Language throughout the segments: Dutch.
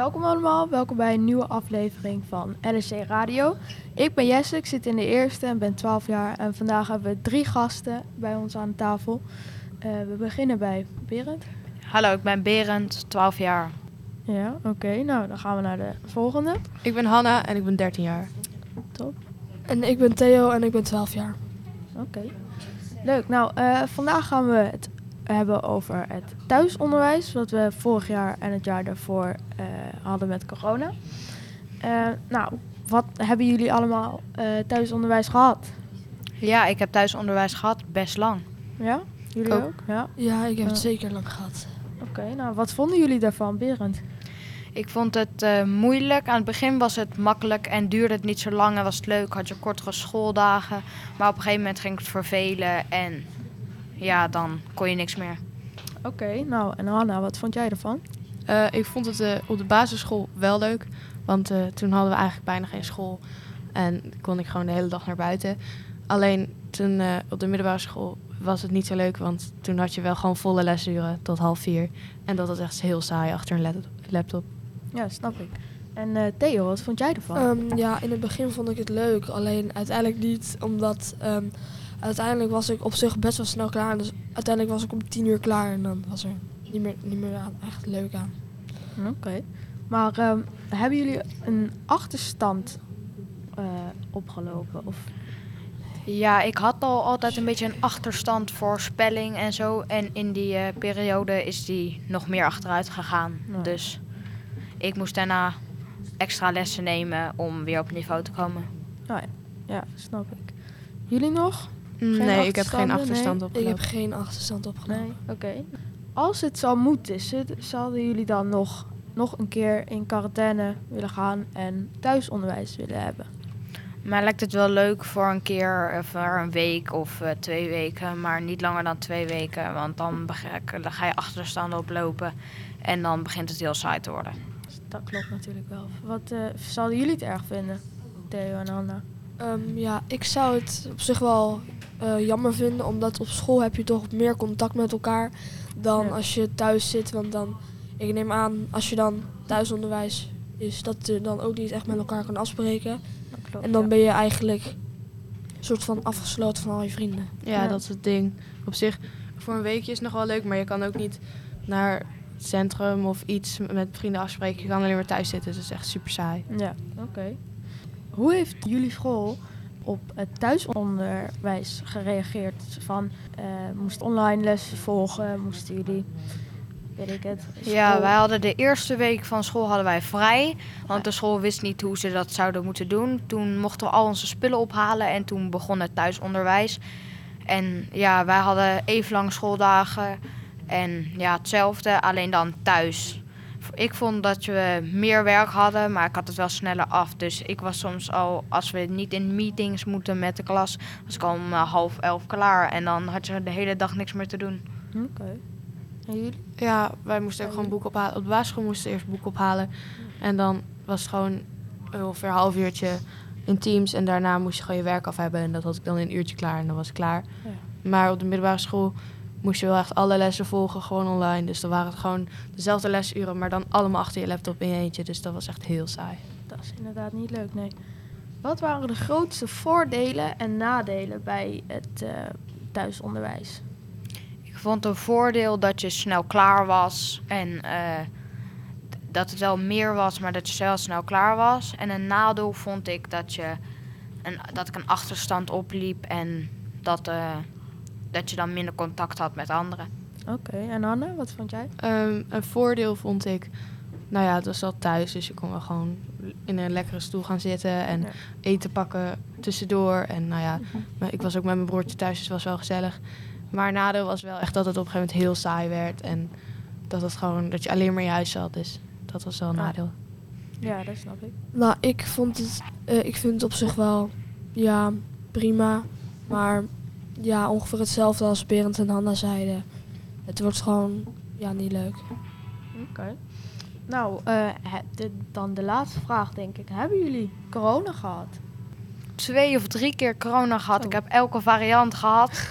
welkom allemaal. Welkom bij een nieuwe aflevering van LSC Radio. Ik ben Jesse, ik zit in de eerste en ben 12 jaar. En vandaag hebben we drie gasten bij ons aan de tafel. Eh, we beginnen bij Berend. Hallo, ik ben Berend, 12 jaar. Ja, oké. Nou, dan gaan we naar de volgende. Ik ben Hanna en ik ben 13 jaar. Top. En ik ben Theo en ik ben 12 jaar. Oké. Leuk. Nou, eh, vandaag gaan we het hebben over het thuisonderwijs. Wat we vorig jaar en het jaar daarvoor eh, hadden met corona. Eh, nou, wat hebben jullie allemaal eh, thuisonderwijs gehad? Ja, ik heb thuisonderwijs gehad, best lang. Ja? Jullie Ook. ook? Ja. Ja, ik heb het zeker lang gehad. Oké, nou wat vonden jullie daarvan, Berend? Ik vond het eh, moeilijk. Aan het begin was het makkelijk en duurde het niet zo lang en was het leuk. Had je kortere schooldagen. Maar op een gegeven moment ging het vervelen en ja, dan kon je niks meer. Oké, nou en Hanna, wat vond jij ervan? Eh, ik vond het eh, op de basisschool wel leuk. Want eh, toen hadden we eigenlijk bijna geen school. En kon ik gewoon de hele dag naar buiten. Alleen toen eh, op de middelbare school was het niet zo leuk. Want toen had je wel gewoon volle lesuren tot half vier. En dat was echt heel saai achter een lap- laptop. Ja, snap ik. En eh, Theo, wat vond jij ervan? Ehm, ja, in het begin vond ik het leuk. Alleen uiteindelijk niet, omdat ehm, uiteindelijk was ik op zich best wel snel klaar. Dus uiteindelijk was ik om 10 uur klaar en dan was er niet meer, niet meer aan, echt leuk aan. Oké. Maar ehm, hebben jullie een achterstand eh, opgelopen? Of Ja, ik had al altijd een beetje een achterstand voor spelling en zo. En in die eh, periode is die nog meer achteruit gegaan. Dus ik moest daarna extra lessen nemen om weer op niveau te komen. Nou ja, ja, snap ik. Jullie nog? Nee, ik heb geen achterstand Nee, Ik heb opgelopen. geen achterstand opgenomen. Nee, oké. Als het zou moeten, zouden jullie dan nog, nog een keer in quarantaine willen gaan en thuisonderwijs willen hebben? Maar lijkt het wel leuk voor een keer, eh, voor een week of eh, twee weken, maar niet langer dan twee weken. Want dan, dan ga je achterstanden oplopen en dan begint het heel saai te worden. Dus dat klopt natuurlijk wel. Wat eh, zouden jullie het erg vinden, Theo en Anna? Ehm, ja, ik zou het op zich wel eh, jammer vinden, omdat op school heb je toch meer contact met elkaar dan Ja. als je thuis zit. Want dan, ik neem aan, als je dan thuisonderwijs is, dat je dan ook niet echt met elkaar kan afspreken. Dat klopt, En dan ja. ben je eigenlijk een soort van afgesloten van al je vrienden. Ja, Ja. dat is het ding. Op zich, voor een weekje is het nog wel leuk. Maar je kan ook niet naar het centrum of iets met vrienden afspreken. Je kan alleen maar thuis zitten. Dus het is echt super saai. Ja, oké. Hoe heeft jullie school op het thuisonderwijs gereageerd? Van, eh moest online lessen volgen? Moesten jullie, weet ik het, Ja, wij hadden de eerste week van school hadden wij vrij, want de school wist niet hoe ze dat zouden moeten doen. Toen mochten we al onze spullen ophalen en toen begon het thuisonderwijs. En ja, wij hadden even lang schooldagen en ja, hetzelfde, alleen dan thuis. Ik vond dat we meer werk hadden, maar ik had het wel sneller af. Dus ik was soms al, als we niet in meetings moeten met de klas, was ik al om eh, half elf klaar. En dan had je de hele dag niks meer te doen. Oké. En jullie? Ja, wij moesten ook gewoon boek ophalen. Op de basisschool moesten we eerst boek ophalen. En dan was het gewoon ongeveer een half uurtje in Teams. En daarna moest je gewoon je werk af hebben. En dat had ik dan in een uurtje klaar en dan was ik klaar. Ja. Maar op de middelbare school moest je wel echt alle lessen volgen, gewoon online. Dus dan waren het gewoon dezelfde lesuren, maar dan allemaal achter je laptop in je eentje. Dus dat was echt heel saai. Dat is inderdaad niet leuk, nee. Wat waren de grootste voordelen en nadelen bij het eh, thuisonderwijs? Ik vond een voordeel dat je snel klaar was en eh, dat het wel meer was, maar dat je zelf snel klaar was. En een nadeel vond ik dat, je een, dat ik een achterstand opliep en dat, eh, dat je dan minder contact had met anderen. Oké, en Anne, wat vond jij? Ehm, een voordeel vond ik, nou ja, het was al thuis, dus je kon wel gewoon in een lekkere stoel gaan zitten en Ja. eten pakken tussendoor. En nou ja, maar ik was ook met mijn broertje thuis, dus het was wel gezellig. Maar nadeel was wel echt dat het op een gegeven moment heel saai werd en dat het gewoon dat je alleen maar in je huis zat. Dus dat was wel een Ah. nadeel. Ja, dat snap ik. Nou, ik, vond het, eh, ik vind het op zich wel ja, prima. Maar ja, ongeveer hetzelfde als Berend en Hanna zeiden. Het wordt gewoon ja, niet leuk. Oké. Nou, eh, de- dan de laatste vraag, denk ik. Hebben jullie corona gehad? Twee of drie keer corona gehad. Ik heb elke variant gehad.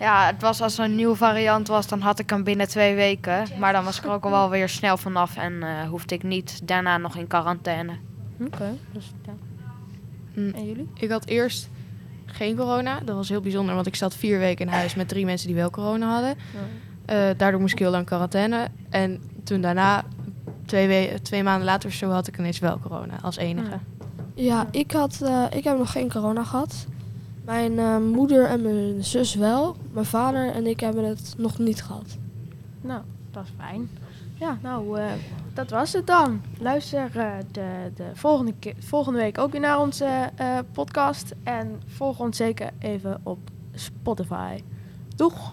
Ja, het was als er een nieuwe variant was, dan had ik hem binnen twee weken. Maar dan was ik er ook al wel weer snel vanaf en eh, hoefde ik niet daarna nog in quarantaine. Oké, dus ja. Mm, En jullie? Ik had eerst geen corona. Dat was heel bijzonder, want ik zat vier weken in huis met drie mensen die wel corona hadden. Eh, daardoor moest ik heel lang quarantaine. En toen daarna, twee, we- twee maanden later of zo, had ik ineens wel corona als enige. Ja. Ja, ik, had, eh, ik heb nog geen corona gehad. Mijn eh, moeder en mijn zus wel. Mijn vader en ik hebben het nog niet gehad. Nou, dat is fijn. Ja, nou, eh, dat was het dan. Luister eh, de, de volgende, volgende week ook weer naar onze eh, podcast. En volg ons zeker even op Spotify. Doeg!